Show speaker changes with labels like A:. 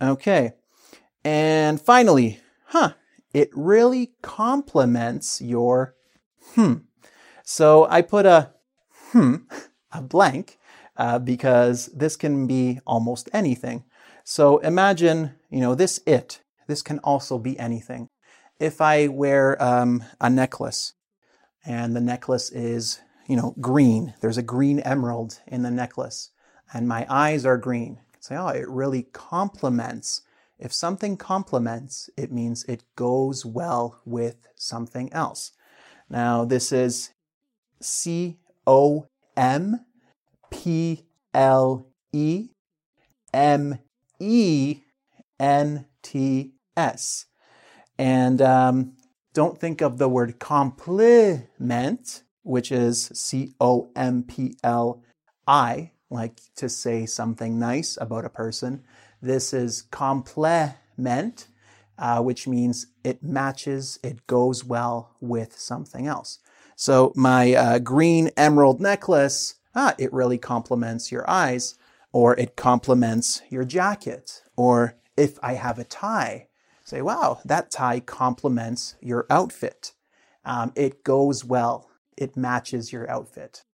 A: Okay. And finally, huh, it really complements your hmm. So I put a hmm, a blank, uh, because this can be almost anything. So imagine, you know, this it. This can also be anything. If I wear um, a necklace, and the necklace is, you know, green. There's a green emerald in the necklace, and my eyes are green. Say, oh, it really complements. If something complements, it means it goes well with something else. Now, this is C O M P L E M E N T S. And um, don't think of the word compliment, which is C O M P L I, like to say something nice about a person. This is complement, uh, which means it matches, it goes well with something else. So my uh, green emerald necklace, ah, it really complements your eyes, or it complements your jacket, or if I have a tie, say, wow, that tie complements your outfit. Um, it goes well. It matches your outfit.